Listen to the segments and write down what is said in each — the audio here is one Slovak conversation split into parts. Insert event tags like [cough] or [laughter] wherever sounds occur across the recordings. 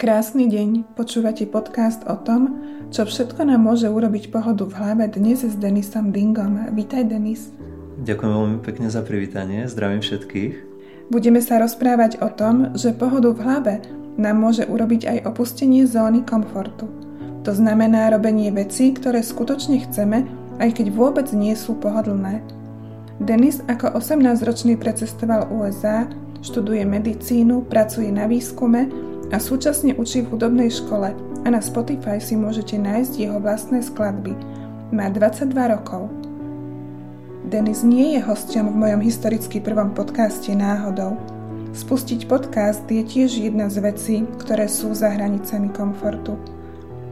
Krásny deň, počúvate podcast o tom, čo všetko nám môže urobiť pohodu v hlave dnes s Denisom Dingom. Vítaj Denis. Ďakujem veľmi pekne za privítanie, zdravím všetkých. Budeme sa rozprávať o tom, že pohodu v hlave nám môže urobiť aj opustenie zóny komfortu. To znamená robenie vecí, ktoré skutočne chceme, aj keď vôbec nie sú pohodlné. Denis ako 18-ročný precestoval USA, študuje medicínu, pracuje na výskume a súčasne učí v hudobnej škole a na Spotify si môžete nájsť jeho vlastné skladby. Má 22 rokov. Denis nie je hosťom v mojom historicky prvom podcaste náhodou. Spustiť podcast je tiež jedna z vecí, ktoré sú za hranicami komfortu.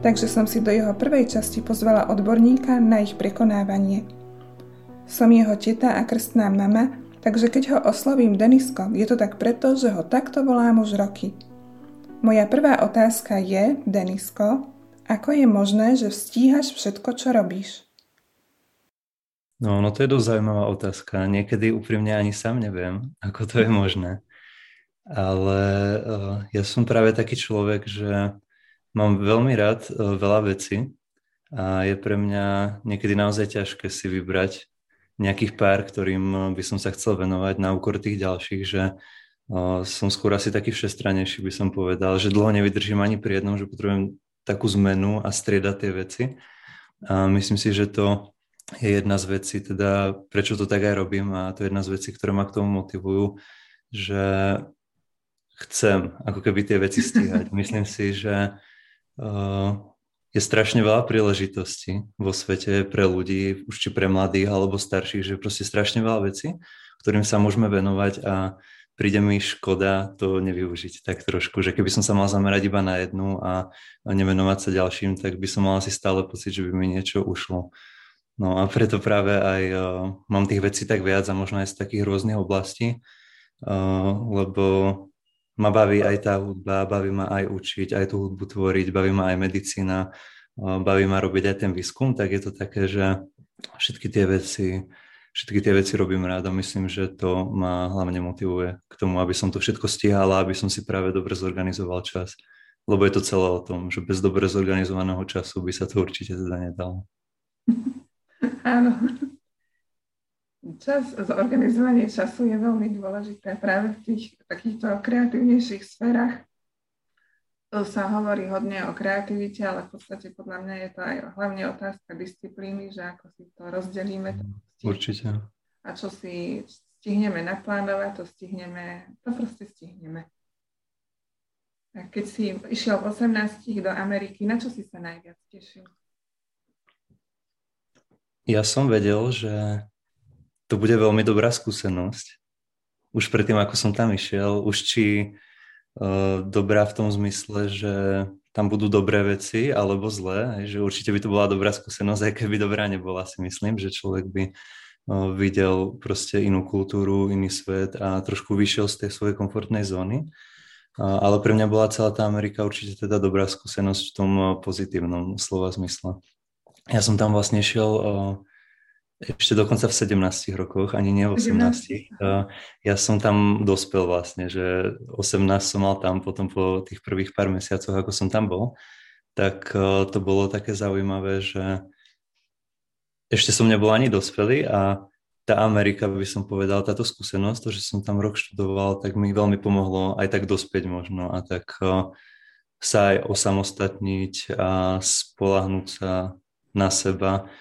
Takže som si do jeho prvej časti pozvala odborníka na ich prekonávanie. Som jeho teta a krstná mama, takže keď ho oslovím Denisko, je to tak preto, že ho takto volám už roky – moja prvá otázka je, Denisko, ako je možné, že stíhaš všetko, čo robíš? No, no to je dosť zaujímavá otázka. Niekedy úprimne ani sám neviem, ako to je možné. Ale uh, ja som práve taký človek, že mám veľmi rád uh, veľa vecí a je pre mňa niekedy naozaj ťažké si vybrať nejakých pár, ktorým by som sa chcel venovať na úkor tých ďalších, že som skôr asi taký všestranejší, by som povedal, že dlho nevydržím ani pri jednom, že potrebujem takú zmenu a striedať tie veci. A myslím si, že to je jedna z vecí, teda prečo to tak aj robím a to je jedna z vecí, ktoré ma k tomu motivujú, že chcem ako keby tie veci stíhať. [laughs] Myslím si, že uh, je strašne veľa príležitostí vo svete pre ľudí, už či pre mladých alebo starších, že proste strašne veľa vecí, ktorým sa môžeme venovať a príde mi škoda to nevyužiť tak trošku, že keby som sa mal zamerať iba na jednu a nevenovať sa ďalším, tak by som mal asi stále pocit, že by mi niečo ušlo. No a preto práve aj uh, mám tých vecí tak viac a možno aj z takých rôznych oblastí, uh, lebo ma baví aj tá hudba, baví ma aj učiť, aj tú hudbu tvoriť, baví ma aj medicína, uh, baví ma robiť aj ten výskum, tak je to také, že všetky tie veci všetky tie veci robím rád a myslím, že to ma hlavne motivuje k tomu, aby som to všetko stíhal a aby som si práve dobre zorganizoval čas. Lebo je to celé o tom, že bez dobre zorganizovaného času by sa to určite teda nedalo. [laughs] Áno. Čas, zorganizovanie času je veľmi dôležité práve v tých takýchto kreatívnejších sférach. Sa hovorí hodne o kreativite, ale v podstate podľa mňa je to aj hlavne otázka disciplíny, že ako si to rozdelíme. To Určite. A čo si stihneme naplánovať, to stihneme, to proste stihneme. A keď si išiel v 18 do Ameriky, na čo si sa najviac tešil? Ja som vedel, že to bude veľmi dobrá skúsenosť. Už predtým, ako som tam išiel, už či dobrá v tom zmysle, že tam budú dobré veci alebo zlé, že určite by to bola dobrá skúsenosť, aj keby dobrá nebola, si myslím, že človek by eh, videl proste inú kultúru, iný svet a trošku vyšiel z tej svojej komfortnej zóny. Ale pre mňa bola celá tá Amerika určite teda dobrá skúsenosť v tom eh, pozitívnom slova zmysle. Ja som tam vlastne šiel ešte dokonca v 17 rokoch, ani nie v 18. 17. Ja som tam dospel vlastne, že 18 som mal tam potom po tých prvých pár mesiacoch, ako som tam bol. Tak e, to bolo také zaujímavé, že ešte som nebol ani dospelý a tá Amerika, by som povedal, táto skúsenosť, to, že som tam rok študoval, tak mi veľmi pomohlo aj tak dospieť možno a tak e, sa aj osamostatniť a spolahnúť sa na seba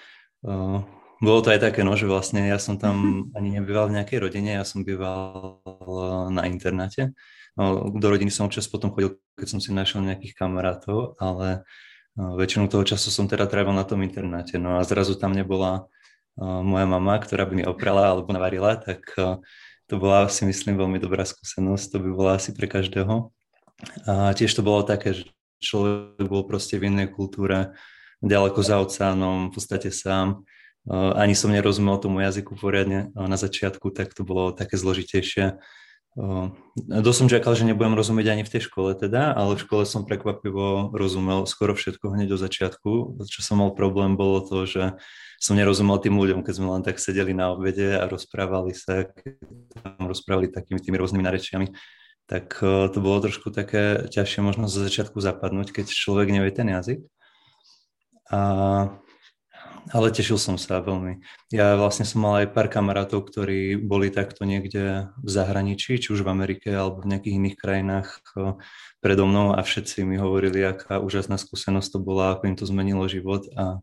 bolo to aj také, no, že vlastne ja som tam mhm. ani nebýval v nejakej rodine, ja som býval eh, na internáte. No, do rodiny som občas potom chodil, keď som si našiel nejakých kamarátov, ale eh, väčšinu toho času som teda trávil na tom internáte. No a zrazu tam nebola eh, moja mama, ktorá by mi oprala alebo navarila, tak to bola si myslím veľmi dobrá skúsenosť, to by bola asi pre každého. A tiež to bolo také, že človek bol proste v inej kultúre, ďaleko za oceánom, v podstate sám ani som nerozumel tomu jazyku poriadne na začiatku, tak to bolo také zložitejšie. Dosť som čakal, že nebudem rozumieť ani v tej škole teda, ale v škole som prekvapivo rozumel skoro všetko hneď do začiatku. Čo som mal problém, bolo to, že som nerozumel tým ľuďom, keď sme len tak sedeli na obede a rozprávali sa, tam rozprávali takými tými rôznymi narečiami, tak to bolo trošku také ťažšie možno zo začiatku zapadnúť, keď človek nevie ten jazyk. A ale tešil som sa veľmi. Ja vlastne som mal aj pár kamarátov, ktorí boli takto niekde v zahraničí, či už v Amerike alebo v nejakých iných krajinách predo mnou a všetci mi hovorili, aká úžasná skúsenosť to bola, ako im to zmenilo život a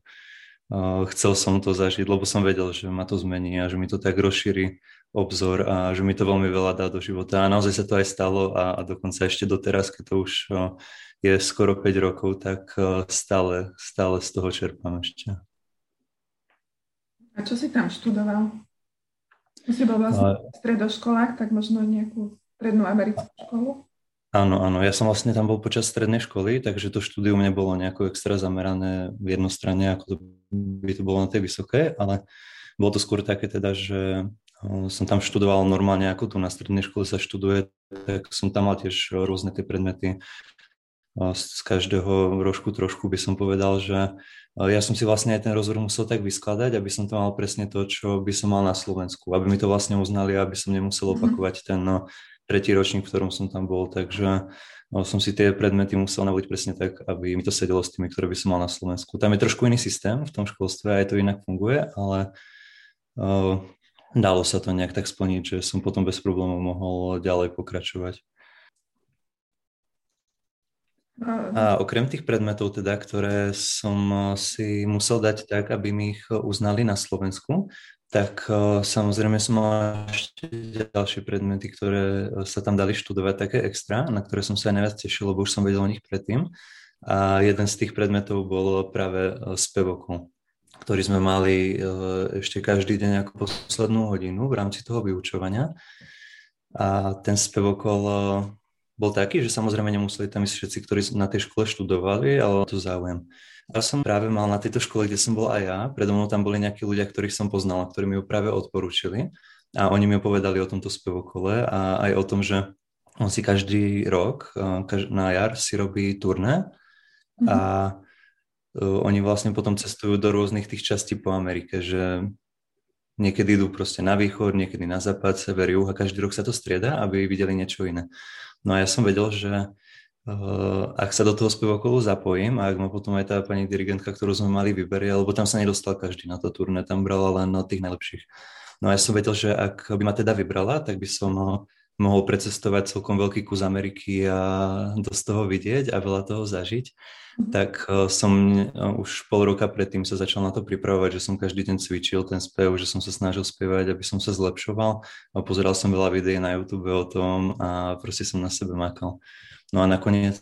chcel som to zažiť, lebo som vedel, že ma to zmení a že mi to tak rozšíri obzor a že mi to veľmi veľa dá do života. A naozaj sa to aj stalo a, a dokonca ešte doteraz, keď to už je skoro 5 rokov, tak stále, stále z toho čerpám ešte. A čo si tam študoval? Si bol vlastne v stredoškolách, tak možno nejakú strednú americkú školu? Áno, áno. Ja som vlastne tam bol počas strednej školy, takže to štúdium nebolo nejako extra zamerané v jednostranne, ako to by to bolo na tej vysokej, ale bolo to skôr také teda, že som tam študoval normálne, ako tu na strednej škole sa študuje, tak som tam mal tiež rôzne tie predmety. Z každého rožku trošku by som povedal, že ja som si vlastne aj ten rozhovor musel tak vyskladať, aby som to mal presne to, čo by som mal na Slovensku, aby mi to vlastne uznali, aby som nemusel mhm. opakovať ten no, tretí ročník, v ktorom som tam bol, takže no, som si tie predmety musel navoliť presne tak, aby mi to sedelo s tými, ktoré by som mal na Slovensku. Tam je trošku iný systém v tom školstve, aj to inak funguje, ale uh, dalo sa to nejak tak splniť, že som potom bez problémov mohol ďalej pokračovať. A okrem tých predmetov, teda, ktoré som eh, si musel dať tak, aby mi ich uznali na Slovensku, tak eh, samozrejme som mal ešte ďalšie predmety, ktoré eh, sa tam dali študovať také extra, na ktoré som sa aj najviac tešil, lebo už som vedel o nich predtým. A jeden z tých predmetov bol práve spevokol, ktorý sme mali ešte každý deň ako poslednú hodinu v rámci toho vyučovania. A ten spevokol bol taký, že samozrejme nemuseli tam ísť všetci, ktorí na tej škole študovali, ale to záujem. Ja som práve mal na tejto škole, kde som bol aj ja, predo mnou tam boli nejakí ľudia, ktorých som poznal, ktorí mi ju práve odporúčili a oni mi povedali o tomto spevokole a aj o tom, že on si každý rok na jar si robí turné a mm-hmm. oni vlastne potom cestujú do rôznych tých častí po Amerike, že niekedy idú proste na východ, niekedy na západ, sever, juh a každý rok sa to strieda, aby videli niečo iné. No a ja som vedel, že uh, ak sa do toho spevokolu zapojím a ak ma potom aj tá pani dirigentka, ktorú sme mali, vyberie, lebo tam sa nedostal každý na to turné, tam brala len tých najlepších. No a ja som vedel, že ak by ma teda vybrala, tak by som mohol precestovať celkom veľký kus Ameriky a dosť toho vidieť a veľa toho zažiť. Mhm. tak eh, som eh, už pol roka predtým sa začal na to pripravovať, že som každý deň cvičil ten spev, že som sa snažil spievať, aby som sa zlepšoval a pozeral som veľa videí na YouTube o tom a proste som na sebe makal. No a nakoniec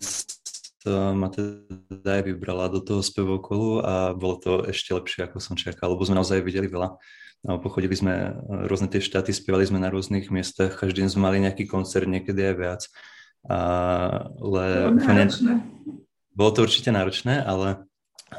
eh, ma teda aj vybrala do toho spevokolu a bolo to ešte lepšie, ako som čakal, lebo sme naozaj videli veľa. Pochodili sme rôzne tie štáty, spievali sme na rôznych miestach, každý deň sme mali nejaký koncert, niekedy aj viac. Ale úplne, bolo to určite náročné, ale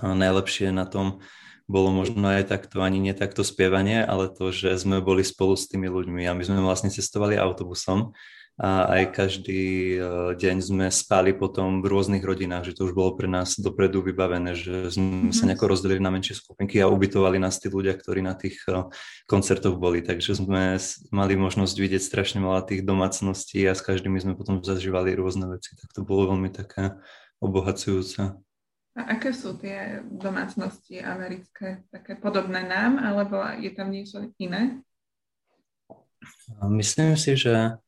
najlepšie na tom bolo možno aj takto, ani nie takto spievanie, ale to, že sme boli spolu s tými ľuďmi a my sme vlastne cestovali autobusom a aj každý e, deň sme spali potom v rôznych rodinách, že to už bolo pre nás dopredu vybavené, že sme sa mhm. nejako rozdelili na menšie skupinky a ubytovali nás tí ľudia, ktorí na tých e, koncertoch boli. Takže sme mali možnosť vidieť strašne veľa tých domácností a s každými sme potom zažívali rôzne veci. Tak to bolo veľmi také obohacujúce. A aké sú tie domácnosti americké? Také podobné nám, alebo je tam niečo iné? Myslím si, že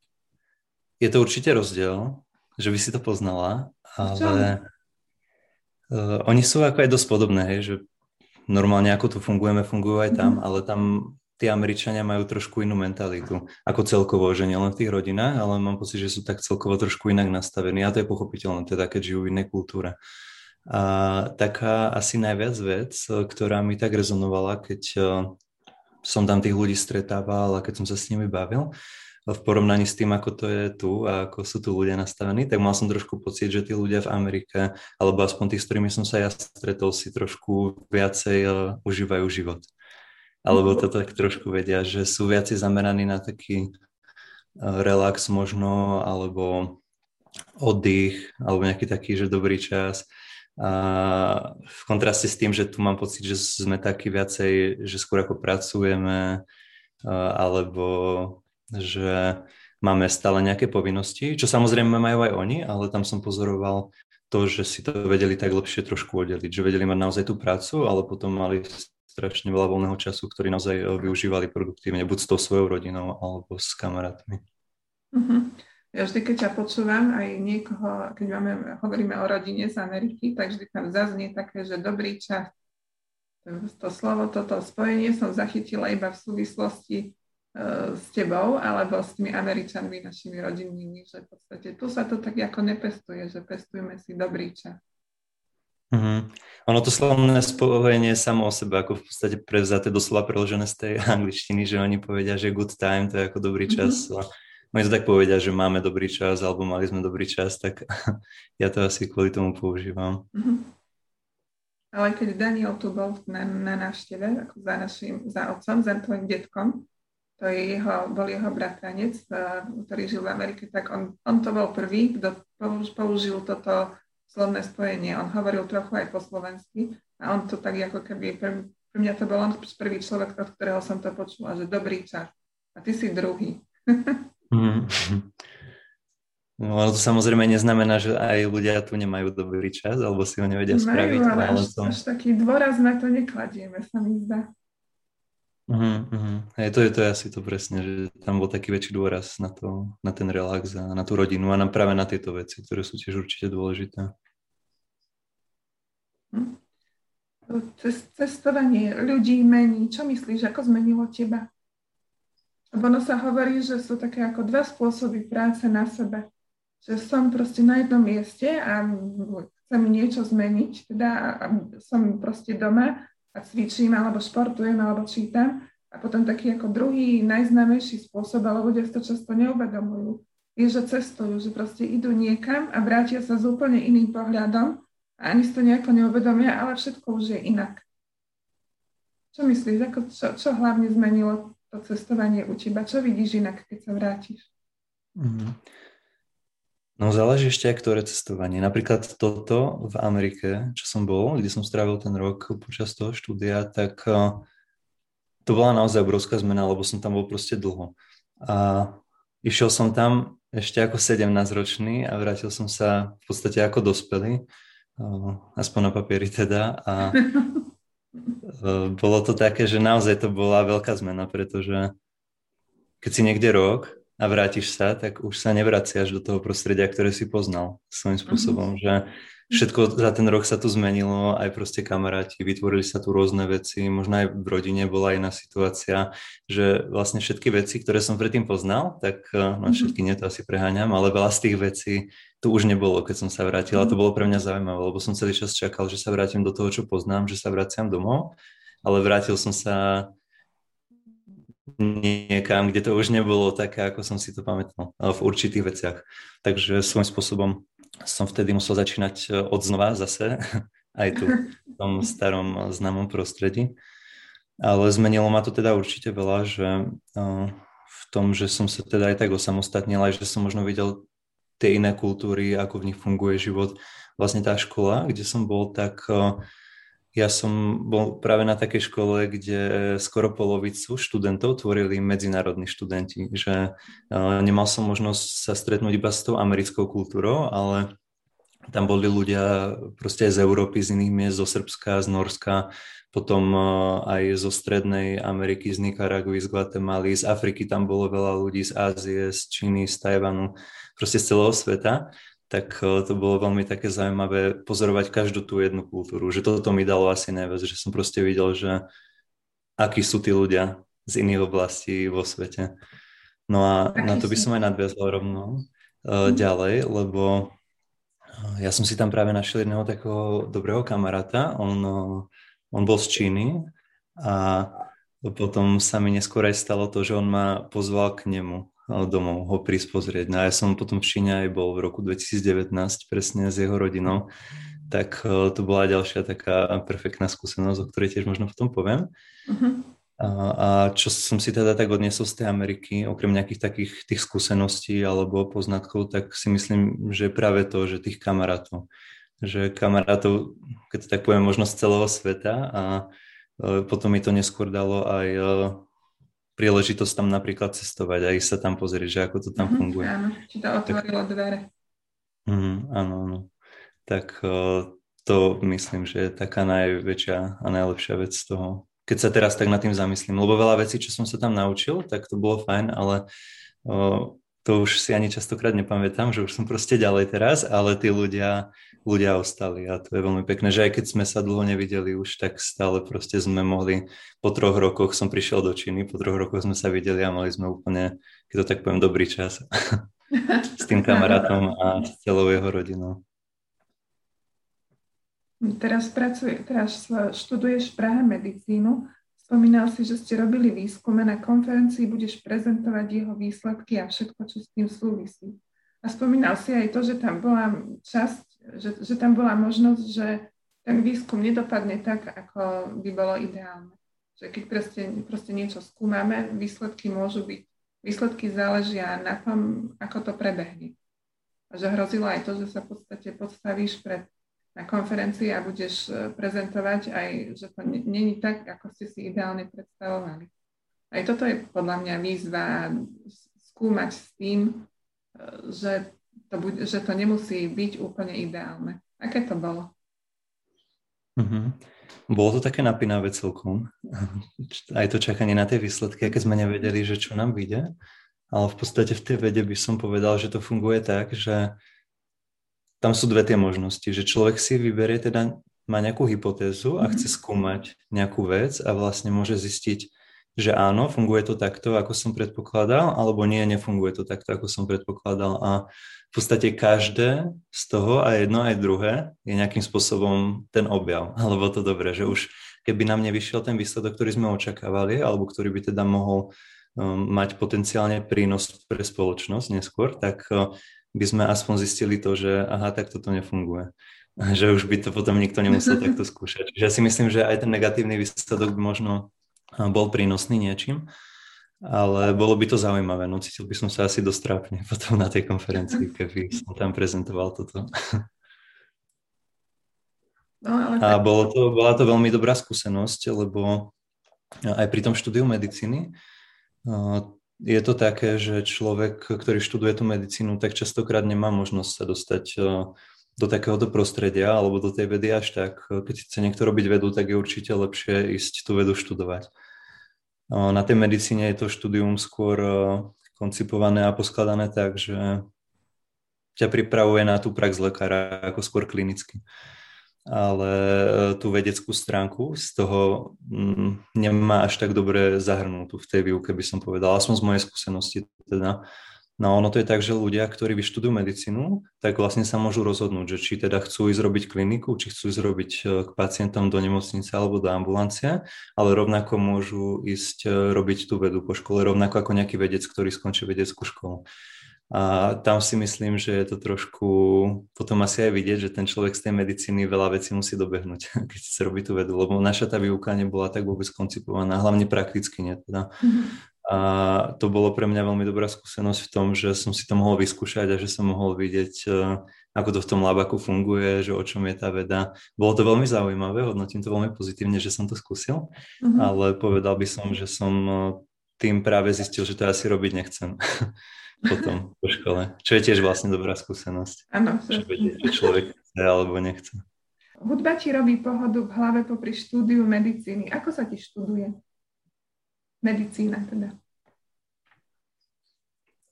je to určite rozdiel, že by si to poznala, ale uh, oni sú ako aj dosť podobné, hej, že normálne ako tu fungujeme, fungujú aj tam, mm-hmm. ale tam tí Američania majú trošku inú mentalitu, ako celkovo, že nielen v tých rodinách, ale mám pocit, že sú tak celkovo trošku inak nastavení a to je pochopiteľné, teda keď žijú v inej kultúre. A taká asi najviac vec, ktorá mi tak rezonovala, keď eh, som tam tých ľudí stretával a keď som sa s nimi bavil, v porovnaní s tým, ako to je tu a ako sú tu ľudia nastavení, tak mal som trošku pocit, že tí ľudia v Amerike, alebo aspoň tí, s ktorými som sa ja stretol, si trošku viacej uh, užívajú život alebo to tak trošku vedia, že sú viacej zameraní na taký e, relax možno, alebo oddych, alebo nejaký taký, že dobrý čas. A v kontraste s tým, že tu mám pocit, že sme takí viacej, že skôr ako pracujeme, e, alebo že máme stále nejaké povinnosti, čo samozrejme majú aj oni, ale tam som pozoroval to, že si to vedeli tak lepšie trošku oddeliť, že vedeli mať naozaj tú prácu, ale potom mali strašne veľa voľného času, ktorý naozaj eh, využívali produktívne, buď s tou svojou rodinou, alebo s kamarátmi. Uh-huh. Ja vždy, keď ťa počúvam, aj niekoho, keď máme, hovoríme o rodine z Ameriky, tak vždy tam zaznie také, že dobrý čas. To slovo, toto spojenie som zachytila iba v súvislosti s tebou alebo s tými Američanmi, našimi rodinnými, že v podstate tu sa to tak ako nepestuje, že pestujeme si dobrý čas. Mm-hmm. Ono to slovné spojenie samo o sebe, ako v podstate prevzaté doslova preložené z tej [laughs] angličtiny, že oni povedia, že good time, to je ako dobrý čas. Mm-hmm. Oni to tak povedia, že máme dobrý čas, alebo mali sme dobrý čas, tak [laughs] ja to asi kvôli tomu používam. Mm-hmm. Ale keď Daniel tu bol na, na návšteve, ako za našim, za otcom, za tvojim detkom, to je jeho, bol jeho bratranec, eh, ktorý žil v Amerike, tak on, on to bol prvý, kto použil toto slovné spojenie. On hovoril trochu aj po slovensky a on to tak ako keby, pre, pre mňa to bol on prvý človek, od ktorého som to počula, že dobrý čas. A ty si druhý. [laughs] mm. No ale to samozrejme neznamená, že aj ľudia tu nemajú dobrý čas, alebo si ho nevedia Majú, spraviť. ale až, to... až taký dôraz na to nekladieme, sa mi zdá. Uh-huh, uh-huh. To, je, to asi to presne, že tam bol taký väčší dôraz na, to, na ten relax a na tú rodinu a na, práve na tieto veci, ktoré sú tiež určite dôležité. Hm. Cestovanie ľudí mení. Čo myslíš, ako zmenilo teba? Ono sa hovorí, že sú také ako dva spôsoby práce na sebe. Že som proste na jednom mieste a chcem niečo zmeniť, teda som proste doma a cvičím, alebo športujem, alebo čítam. A potom taký ako druhý najznámejší spôsob, ale ľudia si to často neuvedomujú, je, že cestujú, že proste idú niekam a vrátia sa s úplne iným pohľadom a ani si to nejako neuvedomia, ale všetko už je inak. Čo myslíš, ako, čo, čo hlavne zmenilo to cestovanie u teba? Čo vidíš inak, keď sa vrátiš? Mm-hmm. No záleží ešte aj ktoré cestovanie. Napríklad toto v Amerike, čo som bol, kde som strávil ten rok počas toho štúdia, tak eh, to bola naozaj obrovská zmena, lebo som tam bol proste dlho. A išiel som tam ešte ako 17-ročný a vrátil som sa v podstate ako dospelý, eh, aspoň na papieri teda. A eh, bolo to také, že naozaj to bola veľká zmena, pretože keď si niekde rok a vrátiš sa, tak už sa nevraciaš do toho prostredia, ktoré si poznal svojím spôsobom, mm-hmm. že všetko za ten rok sa tu zmenilo, aj proste kamaráti, vytvorili sa tu rôzne veci, možno aj v rodine bola iná situácia, že vlastne všetky veci, ktoré som predtým poznal, tak eh, no mhm. všetky nie to asi preháňam, ale veľa z tých vecí tu už nebolo, keď som sa vrátil a to mhm. bolo pre mňa zaujímavé, lebo som celý čas čakal, že sa vrátim do toho, čo poznám, že sa vraciam domov, ale vrátil som sa niekam, kde to už nebolo také, ako som si to pamätal v určitých veciach. Takže svojím spôsobom som vtedy musel začínať e, od znova zase, [laughs] aj tu v tom [laughs] starom známom prostredí. Ale zmenilo ma to teda určite veľa, že e, v tom, že som sa teda aj tak osamostatnil, aj že som možno videl tie iné kultúry, ako v nich funguje život. Vlastne tá škola, kde som bol, tak uh, ja som bol práve na takej škole, kde skoro polovicu študentov tvorili medzinárodní študenti, že nemal som možnosť sa stretnúť iba s tou americkou kultúrou, ale tam boli ľudia proste aj z Európy, z iných miest, zo Srbska, z Norska, potom aj zo Strednej Ameriky, z Nikaraguy, z Guatemaly, z Afriky tam bolo veľa ľudí, z Ázie, z Číny, z Tajvanu, proste z celého sveta tak eh, to bolo veľmi také zaujímavé pozorovať každú tú jednu kultúru. Že toto mi dalo asi najviac, že som proste videl, že akí sú tí ľudia z iných oblastí vo svete. No a Aký na to by som aj nadviazal rovno uh, ďalej, lebo eh, ja som si tam práve našiel jedného takého dobrého kamaráta. On, on bol z Číny a potom sa mi neskôr aj stalo to, že on ma pozval k nemu domov ho prísť pozrieť. No a ja som potom v Číne aj bol v roku 2019 presne s jeho rodinou, tak e, to bola ďalšia taká perfektná skúsenosť, o ktorej tiež možno potom poviem. Uh-huh. A, a čo som si teda tak odniesol z tej Ameriky, okrem nejakých takých tých skúseností alebo poznatkov, tak si myslím, že práve to, že tých kamarátov, že kamarátov, keď to tak poviem, možno z celého sveta a e, potom mi to neskôr dalo aj e, príležitosť tam napríklad cestovať a ísť sa tam pozrieť, že ako to tam mm-hmm, funguje. Áno, či to otvorilo tak, dvere. Mm, áno, áno. Tak to myslím, že je taká najväčšia a najlepšia vec z toho. Keď sa teraz tak nad tým zamyslím, lebo veľa vecí, čo som sa tam naučil, tak to bolo fajn, ale to už si ani častokrát nepamätám, že už som proste ďalej teraz, ale tí ľudia, ľudia ostali a to je veľmi pekné, že aj keď sme sa dlho nevideli už, tak stále proste sme mohli, po troch rokoch som prišiel do Číny, po troch rokoch sme sa videli a mali sme úplne, keď to tak poviem, dobrý čas [laughs] s tým kamarátom a s celou jeho rodinou. Teraz, pracuje, teraz študuješ v Prahe medicínu Spomínal si, že ste robili výskume, na konferencii budeš prezentovať jeho výsledky a všetko, čo s tým súvisí. A spomínal si aj to, že tam bola časť, že, že tam bola možnosť, že ten výskum nedopadne tak, ako by bolo ideálne. Že keď proste, proste niečo skúmame, výsledky môžu byť, výsledky záležia na tom, ako to prebehne. A že hrozilo aj to, že sa v podstate podstavíš pred na konferencii a budeš e, prezentovať aj, že to není tak, ako ste si ideálne predstavovali. Aj toto je podľa mňa výzva skúmať s tým, e, že to, bude, že to nemusí byť úplne ideálne. Aké to bolo? Mm-hmm. Bolo to také napínavé celkom. Aj to čakanie na tie výsledky, keď sme nevedeli, že čo nám vyjde. Ale v podstate v tej vede by som povedal, že to funguje tak, že tam sú dve tie možnosti, že človek si vyberie teda, má nejakú hypotézu a chce mhm. skúmať nejakú vec a vlastne môže zistiť, že áno, funguje to takto, ako som predpokladal, alebo nie, nefunguje to takto, ako som predpokladal. A v podstate každé z toho, aj jedno, aj druhé, je nejakým spôsobom ten objav, [laughs] alebo to dobré, že už keby nám nevyšiel ten výsledok, ktorý sme očakávali, alebo ktorý by teda mohol um, mať potenciálne prínos pre spoločnosť neskôr, tak uh, by sme aspoň zistili to, že aha, tak toto nefunguje. [laughs] Že už by to potom nikto nemusel [laughs] takto skúšať. Čiže ja si myslím, že aj ten negatívny výsledok by možno bol prínosný niečím, ale bolo by to zaujímavé. No cítil by som sa asi dosť trápne [laughs] potom na tej konferencii, [laughs] keby som tam prezentoval toto. No, ale A bolo to, bola to veľmi dobrá skúsenosť, lebo aj pri tom štúdiu medicíny je to také, že človek, ktorý študuje tú medicínu, tak častokrát nemá možnosť sa dostať eh, do takéhoto prostredia alebo do tej vedy až tak. Keď chce niekto robiť vedu, tak je určite lepšie ísť tú vedu študovať. Eh, na tej medicíne je to štúdium skôr eh, koncipované a poskladané tak, že ťa pripravuje na tú prax lekára ako skôr klinicky ale e, tú vedeckú stránku z toho mm, nemá až tak dobre zahrnutú v tej výuke, by som povedal, aspoň z mojej skúsenosti teda. No ono to je tak, že ľudia, ktorí vyštudujú medicínu, tak vlastne sa môžu rozhodnúť, že či teda chcú ísť robiť kliniku, či chcú ísť robiť e, k pacientom do nemocnice alebo do ambulancie, ale rovnako môžu ísť e, robiť tú vedu po škole, rovnako ako nejaký vedec, ktorý skončí vedeckú školu. A tam si myslím, že je to trošku, potom asi aj vidieť, že ten človek z tej medicíny veľa vecí musí dobehnúť, [laughs] keď chce robiť tú vedu, lebo naša tá výuka nebola tak vôbec koncipovaná, hlavne prakticky nie teda. Mm-hmm. A to bolo pre mňa veľmi dobrá skúsenosť v tom, že som si to mohol vyskúšať a že som mohol vidieť, e, ako to v tom labaku funguje, že o čom je tá veda. Bolo to veľmi zaujímavé, hodnotím to veľmi pozitívne, že som to skúsil, mm-hmm. ale povedal by som, že som e, tým práve zistil, že to asi robiť nechcem. [laughs] potom po škole, čo je tiež vlastne dobrá skúsenosť. Áno. Že človek chce alebo nechce. Hudba ti robí pohodu v hlave popri štúdiu medicíny. Ako sa ti študuje? Medicína teda.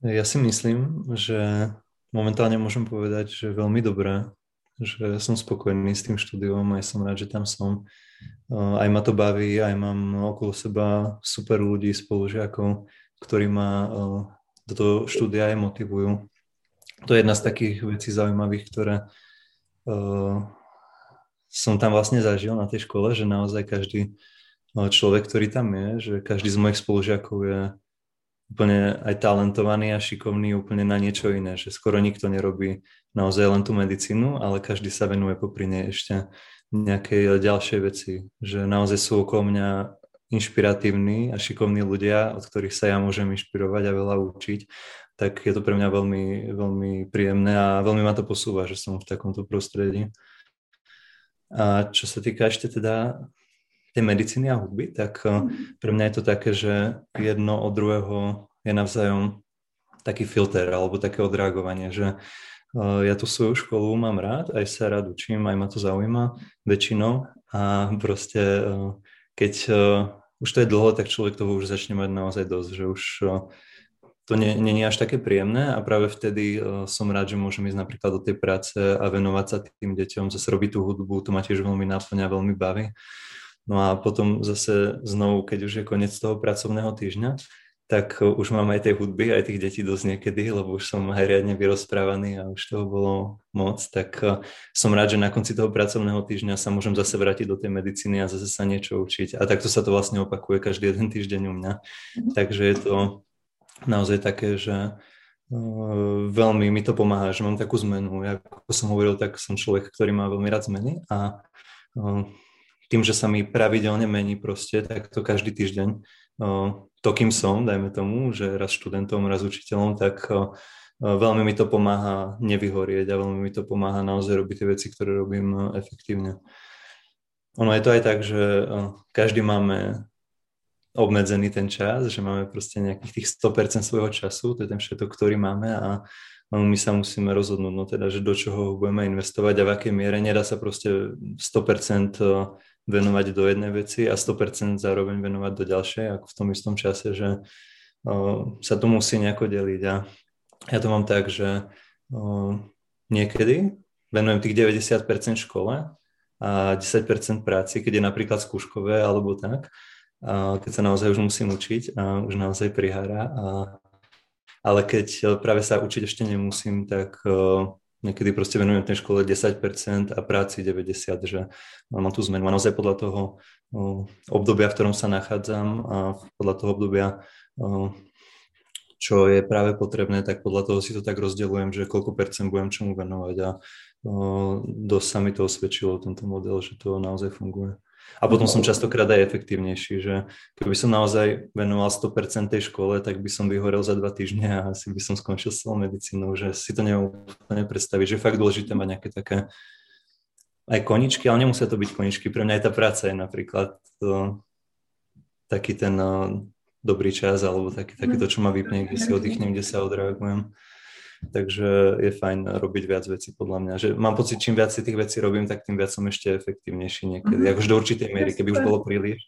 Ja si myslím, že momentálne môžem povedať, že veľmi dobré, že som spokojný s tým štúdiom, aj som rád, že tam som. Aj ma to baví, aj mám okolo seba super ľudí, spolužiakov, ktorí ma do toho štúdia aj motivujú. To je jedna z takých vecí zaujímavých, ktoré som tam vlastne zažil na tej škole, že naozaj každý človek, ktorý tam je, že každý z mojich spolužiakov je úplne aj talentovaný a šikovný úplne na niečo iné, že skoro nikto nerobí naozaj len tú medicínu, ale každý sa venuje popri nej ešte nejakej ďalšej veci, že naozaj sú okolo mňa inšpiratívni a šikovní ľudia, od ktorých sa ja môžem inšpirovať a veľa učiť, tak je to pre mňa veľmi, veľmi príjemné a veľmi ma to posúva, že som v takomto prostredí. A čo sa týka ešte teda tej medicíny a hudby, tak mhm. pre mňa je to také, že jedno od druhého je navzájom taký filter alebo také odreagovanie, že ja tú svoju školu mám rád, aj sa rád učím, aj ma to zaujíma väčšinou a proste keď už to je dlho, tak človek toho už začne mať naozaj dosť, že už to nie, nie je až také príjemné a práve vtedy som rád, že môžem ísť napríklad do tej práce a venovať sa tým deťom, zase robiť tú hudbu, to ma tiež veľmi náplňa, veľmi baví. No a potom zase znovu, keď už je koniec toho pracovného týždňa, tak e, už mám aj tej hudby, aj tých detí dosť niekedy, lebo už som aj riadne vyrozprávaný a už toho bolo moc, tak e, som rád, že na konci toho pracovného týždňa sa môžem zase vrátiť do tej medicíny a zase sa niečo učiť. A takto sa to vlastne opakuje každý jeden týždeň u mňa. Mm-hmm. Takže je to naozaj také, že uh, veľmi mi to pomáha, že mám takú zmenu. Ja, ako som hovoril, tak som človek, ktorý má veľmi rád zmeny a uh, tým, že sa mi pravidelne mení proste, tak to každý týždeň to, kým som, dajme tomu, že raz študentom, raz učiteľom, tak veľmi mi to pomáha nevyhorieť a veľmi mi to pomáha naozaj robiť tie veci, ktoré robím efektívne. Ono je to aj tak, že každý máme obmedzený ten čas, že máme proste nejakých tých 100% svojho času, to je ten všetok, ktorý máme a my sa musíme rozhodnúť, no teda, že do čoho budeme investovať a v akej miere. Nedá sa proste 100% venovať do jednej veci a 100% zároveň venovať do ďalšej, ako v tom istom čase, že uh, sa to musí nejako deliť. A ja to mám tak, že uh, niekedy venujem tých 90% škole a 10% práci, keď je napríklad skúškové alebo tak, a keď sa naozaj už musím učiť a už naozaj prihára. A, ale keď práve sa učiť ešte nemusím, tak uh, niekedy proste venujem tej škole 10% a práci 90%, že mám tú zmenu. A naozaj podľa toho obdobia, v ktorom sa nachádzam a podľa toho obdobia, čo je práve potrebné, tak podľa toho si to tak rozdeľujem, že koľko percent budem čomu venovať a dosť sa mi to osvedčilo, tento model, že to naozaj funguje. A potom som častokrát aj efektívnejší, že keby som naozaj venoval 100% tej škole, tak by som vyhorel za dva týždne a asi by som skončil s celou medicínou, že si to neviem predstaviť, že je fakt dôležité mať nejaké také aj koničky, ale nemusia to byť koničky. Pre mňa aj tá práca je napríklad to, taký ten uh, dobrý čas, alebo taký, taký to, čo ma vypne, kde si oddychnem, kde sa odreagujem. Takže je fajn robiť viac vecí podľa mňa. Že mám pocit, čím viac si tých vecí robím, tak tým viac som ešte efektívnejší niekedy. Mm-hmm. Akož do určitej miery, keby už bolo príliš.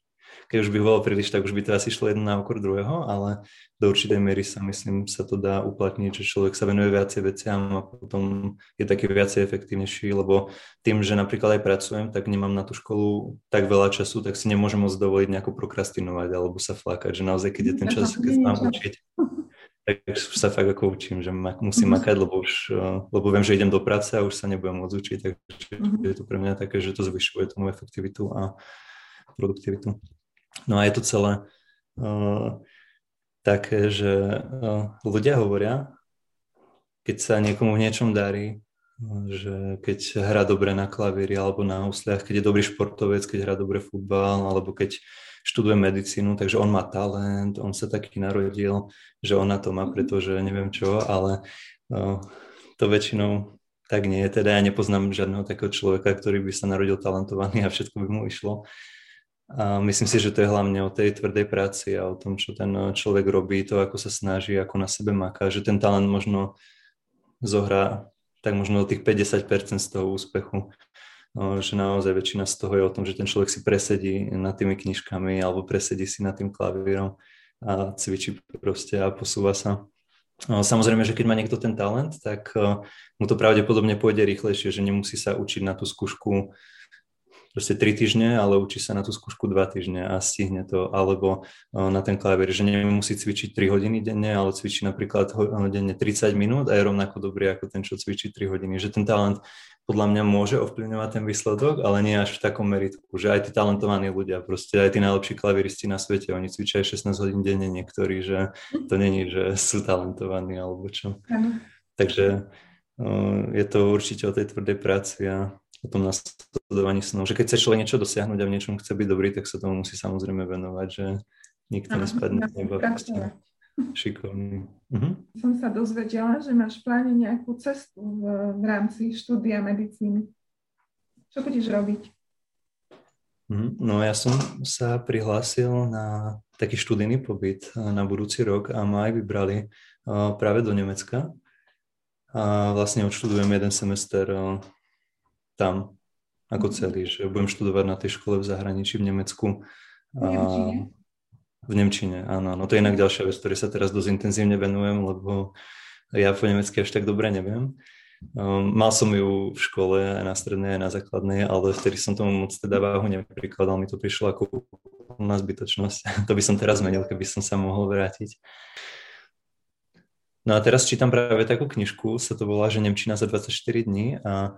Keď už by bolo príliš, tak už by to asi šlo jedno na okor druhého, ale do určitej miery sa myslím, sa to dá uplatniť, že človek sa venuje viacej veciam a potom je taký viacej efektívnejší, lebo tým, že napríklad aj pracujem, tak nemám na tú školu tak veľa času, tak si nemôžem moc dovoliť nejako prokrastinovať alebo sa flakať, že naozaj, keď je ten čas, keď sa mám učiť, [laughs] tak sa fakt ako učím, že ma, musím mm-hmm. makať, lebo už, eh, lebo viem, že idem do práce a už sa nebudem môcť učiť, takže mm-hmm. je to pre mňa také, že to zvyšuje tomu efektivitu a produktivitu. No a je to celé uh, také, že uh, ľudia hovoria, keď sa niekomu v niečom darí, že keď hrá dobre na klavíri alebo na husliach, keď je dobrý športovec, keď hrá dobre futbal, alebo keď študuje medicínu, takže on má talent, on sa taký narodil, že on na to má, pretože neviem čo, ale no, to väčšinou tak nie je. Teda ja nepoznám žiadneho takého človeka, ktorý by sa narodil talentovaný a všetko by mu išlo. A myslím si, že to je hlavne o tej tvrdej práci a o tom, čo ten človek robí, to, ako sa snaží, ako na sebe maká, že ten talent možno zohrá tak možno tých 50% z toho úspechu že naozaj väčšina z toho je o tom, že ten človek si presedí nad tými knižkami alebo presedí si nad tým klavírom a cvičí proste a posúva sa. Samozrejme, že keď má niekto ten talent, tak mu to pravdepodobne pôjde rýchlejšie, že nemusí sa učiť na tú skúšku proste 3 týždne, ale učí sa na tú skúšku 2 týždne a stihne to, alebo na ten klavír, že nemusí cvičiť 3 hodiny denne, ale cvičí napríklad denne 30 minút a je rovnako dobrý ako ten, čo cvičí 3 hodiny. Že ten talent podľa mňa môže ovplyvňovať ten výsledok, ale nie až v takom meritku, že aj tí talentovaní ľudia, proste aj tí najlepší klaviristi na svete, oni cvičia 16 hodín denne niektorí, že to není, že sú talentovaní alebo čo. Ano. Takže uh, je to určite o tej tvrdej práci a o tom nasledovaní snov, že keď chce človek niečo dosiahnuť a v niečom chce byť dobrý, tak sa tomu musí samozrejme venovať, že nikto nespadne z neba šikovný. Uh-huh. Som sa dozvedela, že máš v pláne nejakú cestu v, v rámci štúdia medicíny. Čo budeš robiť? Mhm. No ja som sa prihlásil na taký študijný pobyt eh, na budúci rok a ma aj vybrali eh, práve do Nemecka. A vlastne odštudujem jeden semester eh, tam ako mhm. celý, že budem študovať na tej škole v zahraničí v Nemecku. V Nemčine? V Nemčine, áno. No to je inak ďalšia vec, ktorej sa teraz dosť intenzívne venujem, lebo ja po nemecky až tak dobre neviem. Um, mal som ju v škole aj na strednej, aj na základnej, ale vtedy som tomu moc teda váhu neprikladal. Mi to prišlo ako na zbytočnosť. [laughs] to by som teraz zmenil, keby som sa mohol vrátiť. No a teraz čítam práve takú knižku, sa to volá, že Nemčina za 24 dní a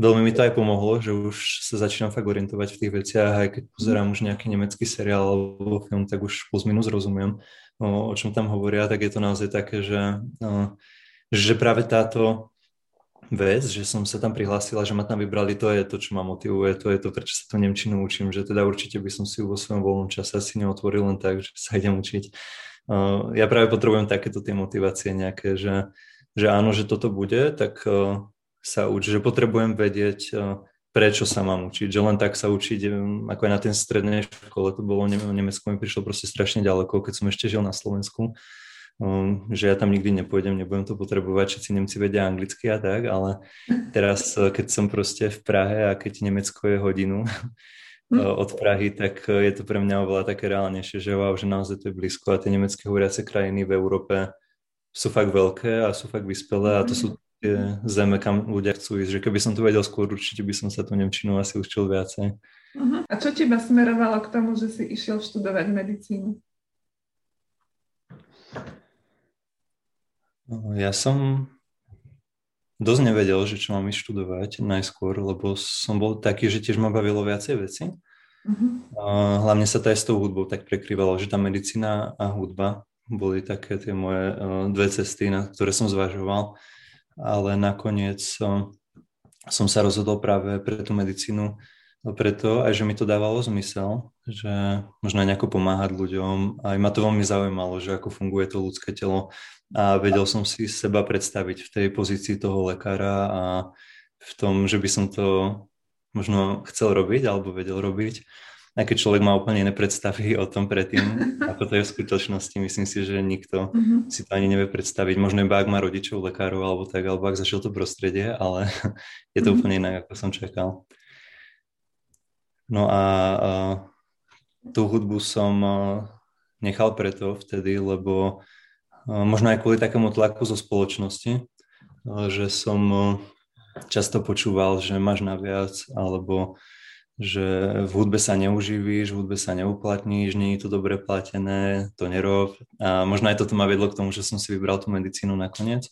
veľmi mi to aj pomohlo, že už sa začínam fakt orientovať v tých veciach, aj keď pozerám už nejaký nemecký seriál alebo film, tak už plus minus rozumiem, o, čom tam hovoria, tak je to naozaj také, že že práve táto vec, že som sa tam prihlásila, že ma tam vybrali, to je to, čo ma motivuje, to je to, prečo sa to Nemčinu učím, že teda určite by som si vo svojom voľnom čase asi neotvoril len tak, že sa idem učiť. Ja práve potrebujem takéto tie motivácie nejaké, že, že áno, že toto bude, tak sa uč, že potrebujem vedieť, uh, prečo sa mám učiť, že len tak sa učiť, um, ako aj na ten strednej škole, to bolo v Nemecku, mi prišlo proste strašne ďaleko, keď som ešte žil na Slovensku, um, že ja tam nikdy nepôjdem, nebudem to potrebovať, všetci Nemci vedia anglicky a tak, ale teraz, eh, keď som proste v Prahe a keď Nemecko je hodinu [laughs] eh, od Prahy, tak eh, je to pre mňa oveľa také reálnejšie, že wow, že naozaj to je blízko a tie nemecké hovoriace krajiny v Európe sú fakt veľké a sú fakt vyspelé a to sú tie zeme, kam ľudia chcú ísť. Že keby som to vedel skôr, určite by som sa tu Nemčinu asi učil viacej. Uh-huh. A čo teba smerovalo k tomu, že si išiel študovať medicínu? No, ja som dosť nevedel, že čo mám ísť študovať najskôr, lebo som bol taký, že tiež ma bavilo viacej veci. Uh-huh. hlavne sa to aj s tou hudbou tak prekrývalo, že tá medicína a hudba boli také tie moje dve cesty, na ktoré som zvažoval, ale nakoniec som, som sa rozhodol práve pre tú medicínu, preto aj, že mi to dávalo zmysel, že možno aj nejako pomáhať ľuďom. Aj ma to veľmi zaujímalo, že ako funguje to ľudské telo a vedel som si seba predstaviť v tej pozícii toho lekára a v tom, že by som to možno chcel robiť alebo vedel robiť. Aj keď človek má úplne iné predstavy o tom predtým, [laughs] ako to je v skutočnosti, myslím si, že nikto mm-hmm. si to ani nevie predstaviť. Možno iba ak má rodičov, lekárov alebo tak, alebo ak zašiel to prostredie, ale [laughs] je to mm-hmm. úplne inak, ako som čakal. No a, a tú hudbu som nechal preto vtedy, lebo možno aj kvôli takému tlaku zo spoločnosti, že som často počúval, že máš naviac, alebo že v hudbe sa neuživíš, v hudbe sa neuplatníš, nie je to dobre platené, to nerob. A možno aj toto ma vedlo k tomu, že som si vybral tú medicínu nakoniec.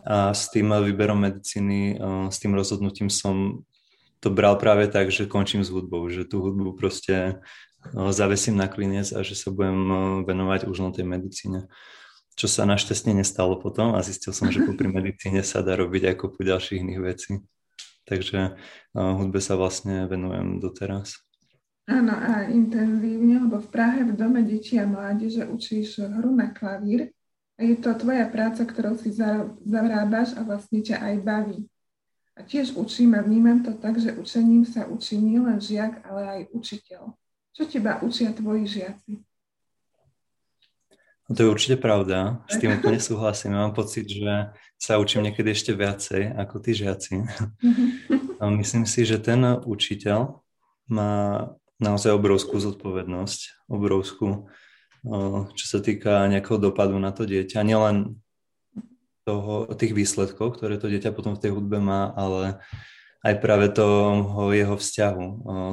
A s tým výberom medicíny, s tým rozhodnutím som to bral práve tak, že končím s hudbou, že tú hudbu proste no, zavesím na klinec a že sa budem no, venovať už len tej medicíne. Čo sa našťastie nestalo potom a zistil som, že popri medicíne sa dá robiť aj kopu ďalších iných vecí. Takže hudbe sa vlastne venujem doteraz. Áno, a intenzívne, lebo v Prahe v Dome detí a mládeže učíš hru na klavír a je to tvoja práca, ktorou si zarábaš a vlastne ťa aj baví. A tiež učím a vnímam to tak, že učením sa učí nielen žiak, ale aj učiteľ. Čo teba učia tvoji žiaci? No to je určite pravda, s tým úplne súhlasím. Ja mám pocit, že sa učím niekedy ešte viacej ako tí žiaci. A myslím si, že ten učiteľ má naozaj obrovskú zodpovednosť, obrovskú, čo sa týka nejakého dopadu na to dieťa. Nielen toho, tých výsledkov, ktoré to dieťa potom v tej hudbe má, ale aj práve toho jeho vzťahu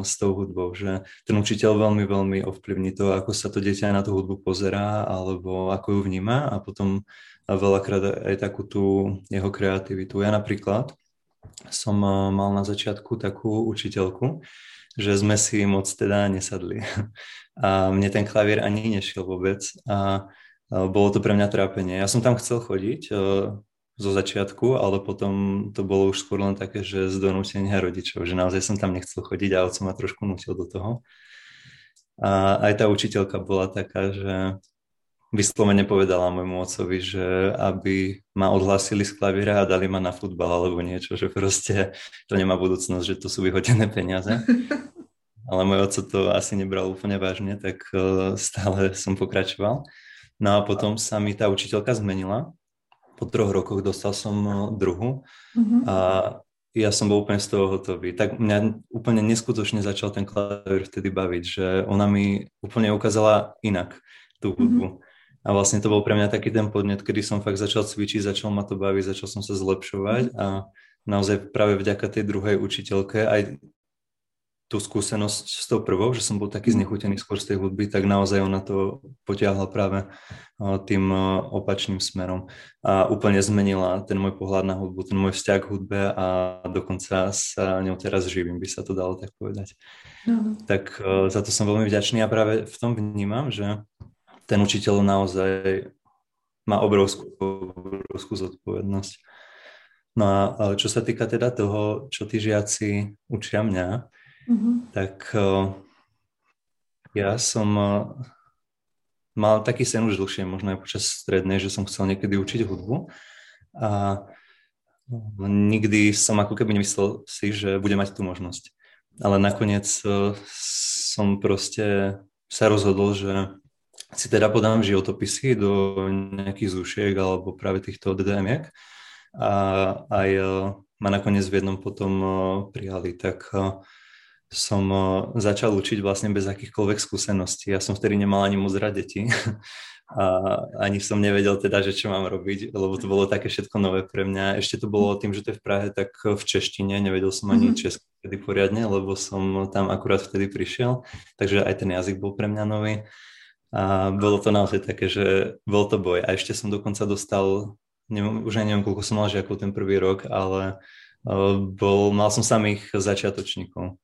s tou hudbou, že ten učiteľ veľmi, veľmi ovplyvní to, ako sa to dieťa na tú hudbu pozerá alebo ako ju vníma a potom veľakrát aj takú tú jeho kreativitu. Ja napríklad som mal na začiatku takú učiteľku, že sme si moc teda nesadli. [laughs] A mne ten klavír ani nešiel vôbec. A bolo to pre mňa trápenie. Ja som tam chcel chodiť zo začiatku, ale potom to bolo už skôr len také, že z donútenia rodičov, že naozaj som tam nechcel chodiť a otco ma trošku nutil do toho. A aj tá učiteľka bola taká, že vyslovene povedala môjmu otcovi, že aby ma odhlásili z klavíra a dali ma na futbal alebo niečo, že proste to nemá budúcnosť, že to sú vyhodené peniaze. [laughs] ale môj oco to asi nebral úplne vážne, tak stále som pokračoval. No a potom sa mi tá učiteľka zmenila. Po troch rokoch dostal som druhu uh-huh. a ja som bol úplne z toho hotový. Tak mňa úplne neskutočne začal ten klavír vtedy baviť, že ona mi úplne ukázala inak tú hudbu. Mm-hmm. A vlastne to bol pre mňa taký ten podnet, kedy som fakt začal cvičiť, začal ma to baviť, začal som sa zlepšovať a naozaj práve vďaka tej druhej učiteľke aj tú skúsenosť s tou prvou, že som bol taký znechutený skôr z tej hudby, tak naozaj ona to potiahla práve tým opačným smerom a úplne zmenila ten môj pohľad na hudbu, ten môj vzťah k hudbe a dokonca sa ňou teraz živím, by sa to dalo tak povedať. No. Tak za to som veľmi vďačný a práve v tom vnímam, že ten učiteľ naozaj má obrovskú, obrovskú zodpovednosť. No a čo sa týka teda toho, čo tí žiaci učia mňa, mm-hmm. tak ja som mal taký sen už dlhšie, možno aj počas strednej, že som chcel niekedy učiť hudbu a nikdy som ako keby nemyslel si, že budem mať tú možnosť. Ale nakoniec som proste sa rozhodol, že si teda podám životopisy do nejakých zúšiek alebo práve týchto DDM-iek a aj ma nakoniec v jednom potom prijali, tak som začal učiť vlastne bez akýchkoľvek skúseností. Ja som vtedy nemal ani moc rád deti [laughs] a ani som nevedel teda, že čo mám robiť, lebo to bolo také všetko nové pre mňa. Ešte to bolo tým, že to je v Prahe, tak v češtine, nevedel som ani mm-hmm. česky poriadne, lebo som tam akurát vtedy prišiel, takže aj ten jazyk bol pre mňa nový. A bolo to naozaj také, že bol to boj. A ešte som dokonca dostal, neviem, už aj neviem, koľko som mal žiakov ten prvý rok, ale uh, bol, mal som samých začiatočníkov.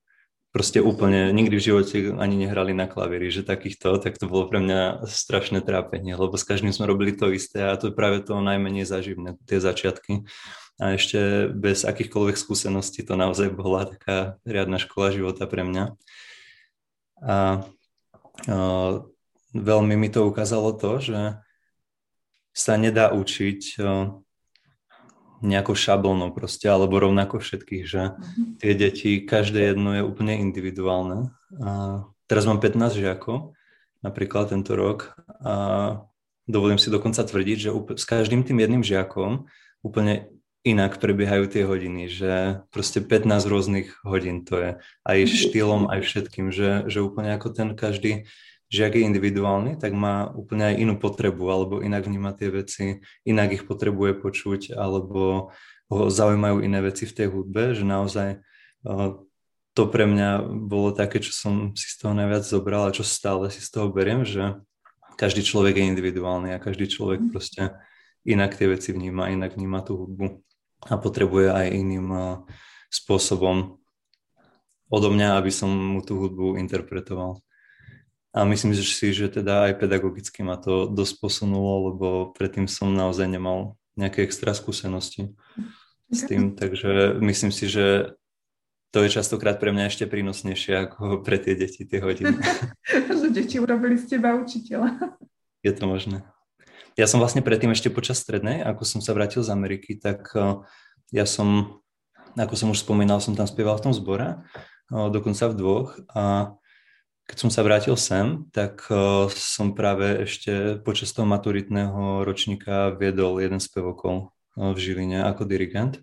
Proste úplne, nikdy v živote ani nehrali na klavíri, že takýchto, tak to bolo pre mňa strašné trápenie, lebo s každým sme robili to isté a to je práve to najmenej zaživné, tie začiatky. A ešte bez akýchkoľvek skúseností to naozaj bola taká riadna škola života pre mňa. A uh, veľmi mi to ukázalo to, že sa nedá učiť nejakou šablónou proste, alebo rovnako všetkých, že mhm. tie deti, každé jedno je úplne individuálne. A teraz mám 15 žiakov, napríklad tento rok, a dovolím si dokonca tvrdiť, že s každým tým jedným žiakom úplne inak prebiehajú tie hodiny, že proste 15 rôznych hodín to je, aj mhm. štýlom, aj všetkým, že, že úplne ako ten každý že ak je individuálny, tak má úplne aj inú potrebu, alebo inak vníma tie veci, inak ich potrebuje počuť, alebo ho zaujímajú iné veci v tej hudbe, že naozaj uh, to pre mňa bolo také, čo som si z toho najviac zobral a čo stále si z toho beriem, že každý človek je individuálny a každý človek mhm. proste inak tie veci vníma, inak vníma tú hudbu a potrebuje aj iným uh, spôsobom odo mňa, aby som mu tú hudbu interpretoval. A myslím si, že teda aj pedagogicky ma to dosť posunulo, lebo predtým som naozaj nemal nejaké extra skúsenosti s tým, takže myslím si, že to je častokrát pre mňa ešte prínosnejšie ako pre tie deti, tie hodiny. [laughs] že deti urobili z teba učiteľa. Je to možné. Ja som vlastne predtým ešte počas strednej, ako som sa vrátil z Ameriky, tak eh, ja som, ako som už spomínal, som tam spieval v tom zbore, eh, dokonca v dvoch a keď som sa vrátil sem, tak uh, som práve ešte počas toho maturitného ročníka viedol jeden z pevokol uh, v Žiline ako dirigent.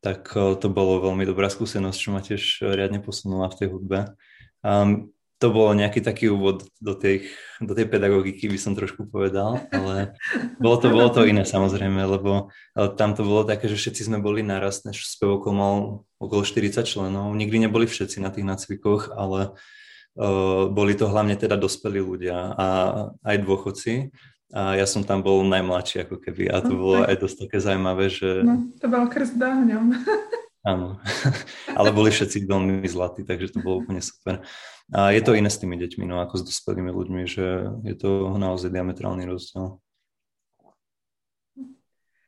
Tak uh, to bolo veľmi dobrá skúsenosť, čo ma tiež riadne posunula v tej hudbe. Um, to bolo nejaký taký úvod do tej, do tej pedagogiky, by som trošku povedal, ale bolo to, bolo to iné samozrejme, lebo tam to bolo také, že všetci sme boli naraz, než spevokol mal okolo 40 členov, nikdy neboli všetci na tých nácvikoch, ale boli to hlavne teda dospelí ľudia a aj dôchodci. A ja som tam bol najmladší ako keby a to bolo aj dosť také zaujímavé, že... No, to bol krst ňom. [laughs] Áno, [laughs] ale boli všetci veľmi zlatí, takže to bolo úplne super. A je to iné s tými deťmi, no ako s dospelými ľuďmi, že je to naozaj diametrálny rozdiel.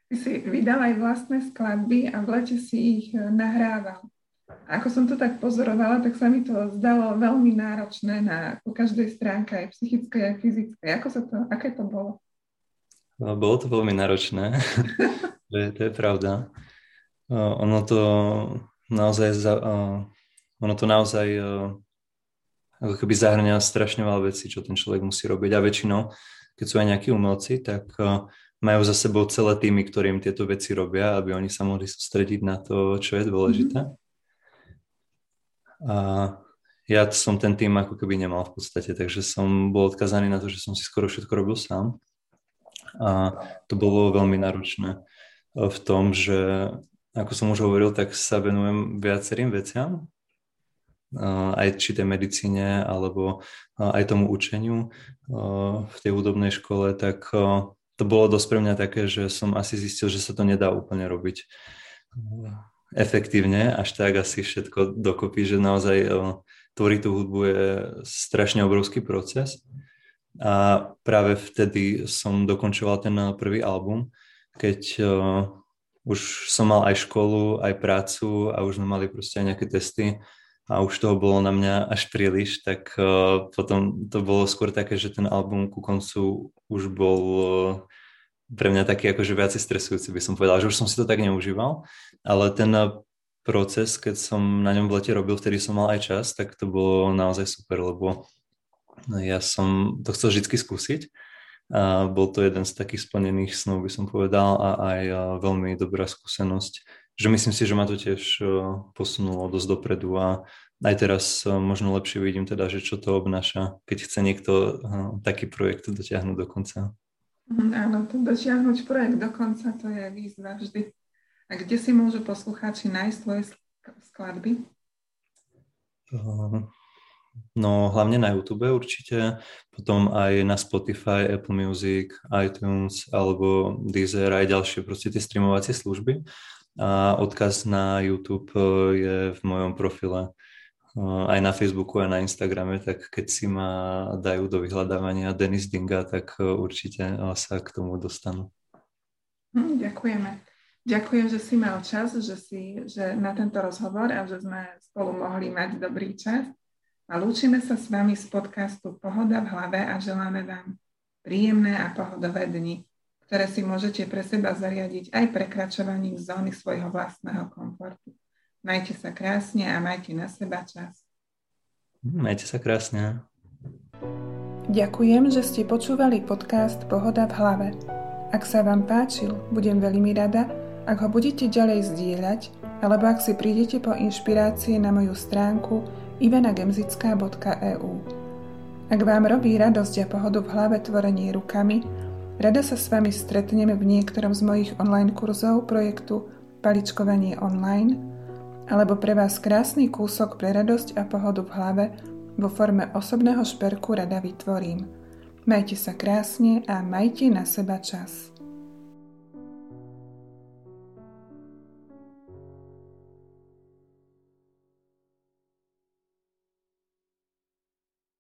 Ty si vydal aj vlastné skladby a v lete si ich nahrával. Ako som to tak pozorovala, tak sa mi to zdalo veľmi náročné na po každej stránke, aj psychickej, aj fyzickej. Ako sa to, aké to bolo? No, bolo to veľmi náročné, [laughs] to, je, to je pravda. ono to naozaj, ono to naozaj ako keby zahrňa strašne veľa vecí, čo ten človek musí robiť a väčšinou, keď sú aj nejakí umelci, tak majú za sebou celé týmy, ktorým tieto veci robia, aby oni sa mohli sústrediť na to, čo je dôležité. Mm-hmm. A ja som ten tým ako keby nemal v podstate, takže som bol odkazaný na to, že som si skoro všetko robil sám. A to bolo veľmi náročné v tom, že ako som už hovoril, tak sa venujem viacerým veciam, aj či tej medicíne, alebo aj tomu učeniu v tej hudobnej škole, tak to bolo dosť pre mňa také, že som asi zistil, že sa to nedá úplne robiť efektívne, až tak asi všetko dokopy, že naozaj eh, tvoriť tú hudbu je strašne obrovský proces. A práve vtedy som dokončoval ten prvý album, keď uh, už som mal aj školu, aj prácu a už sme mali proste aj nejaké testy a už toho bolo na mňa až príliš, tak uh, potom to bolo skôr také, že ten album ku koncu už bol pre mňa taký akože viacej stresujúci by som povedal, že už som si to tak neužíval, ale ten proces, keď som na ňom v lete robil, vtedy som mal aj čas, tak to bolo naozaj super, lebo ja som to chcel vždy skúsiť a bol to jeden z takých splnených snov, by som povedal, a aj veľmi dobrá skúsenosť, že myslím si, že ma to tiež posunulo dosť dopredu a aj teraz možno lepšie vidím teda, že čo to obnáša, keď chce niekto taký projekt dotiahnuť do konca. Mhm, áno, to dotiahnuť projekt do konca, to je výzva vždy. A kde si môžu poslucháči nájsť tvoje skladby? No hlavne na YouTube určite, potom aj na Spotify, Apple Music, iTunes alebo Deezer aj ďalšie proste tie streamovacie služby. A odkaz na YouTube je v mojom profile aj na Facebooku a na Instagrame, tak keď si ma dajú do vyhľadávania Denis Dinga, tak e, určite e, sa k tomu dostanú. Hm, ďakujeme. Ďakujem, že si mal čas, že, si, že na tento rozhovor a že sme spolu mohli mať dobrý čas. A lúčime sa s vami z podcastu Pohoda v hlave a želáme vám príjemné a pohodové dni, ktoré si môžete pre seba zariadiť aj prekračovaním zóny svojho vlastného komfortu. Majte sa krásne a majte na seba čas. Majte sa krásne. Ďakujem, že ste počúvali podcast Pohoda v hlave. Ak sa vám páčil, budem veľmi rada, ak ho budete ďalej zdieľať, alebo ak si prídete po inšpirácie na moju stránku ivenagemzická.eu. Ak vám robí radosť a pohodu v hlave tvorenie rukami, rada sa s vami stretneme v niektorom z mojich online kurzov projektu Paličkovanie online alebo pre vás krásny kúsok pre radosť a pohodu v hlave vo forme osobného šperku rada vytvorím. Majte sa krásne a majte na seba čas.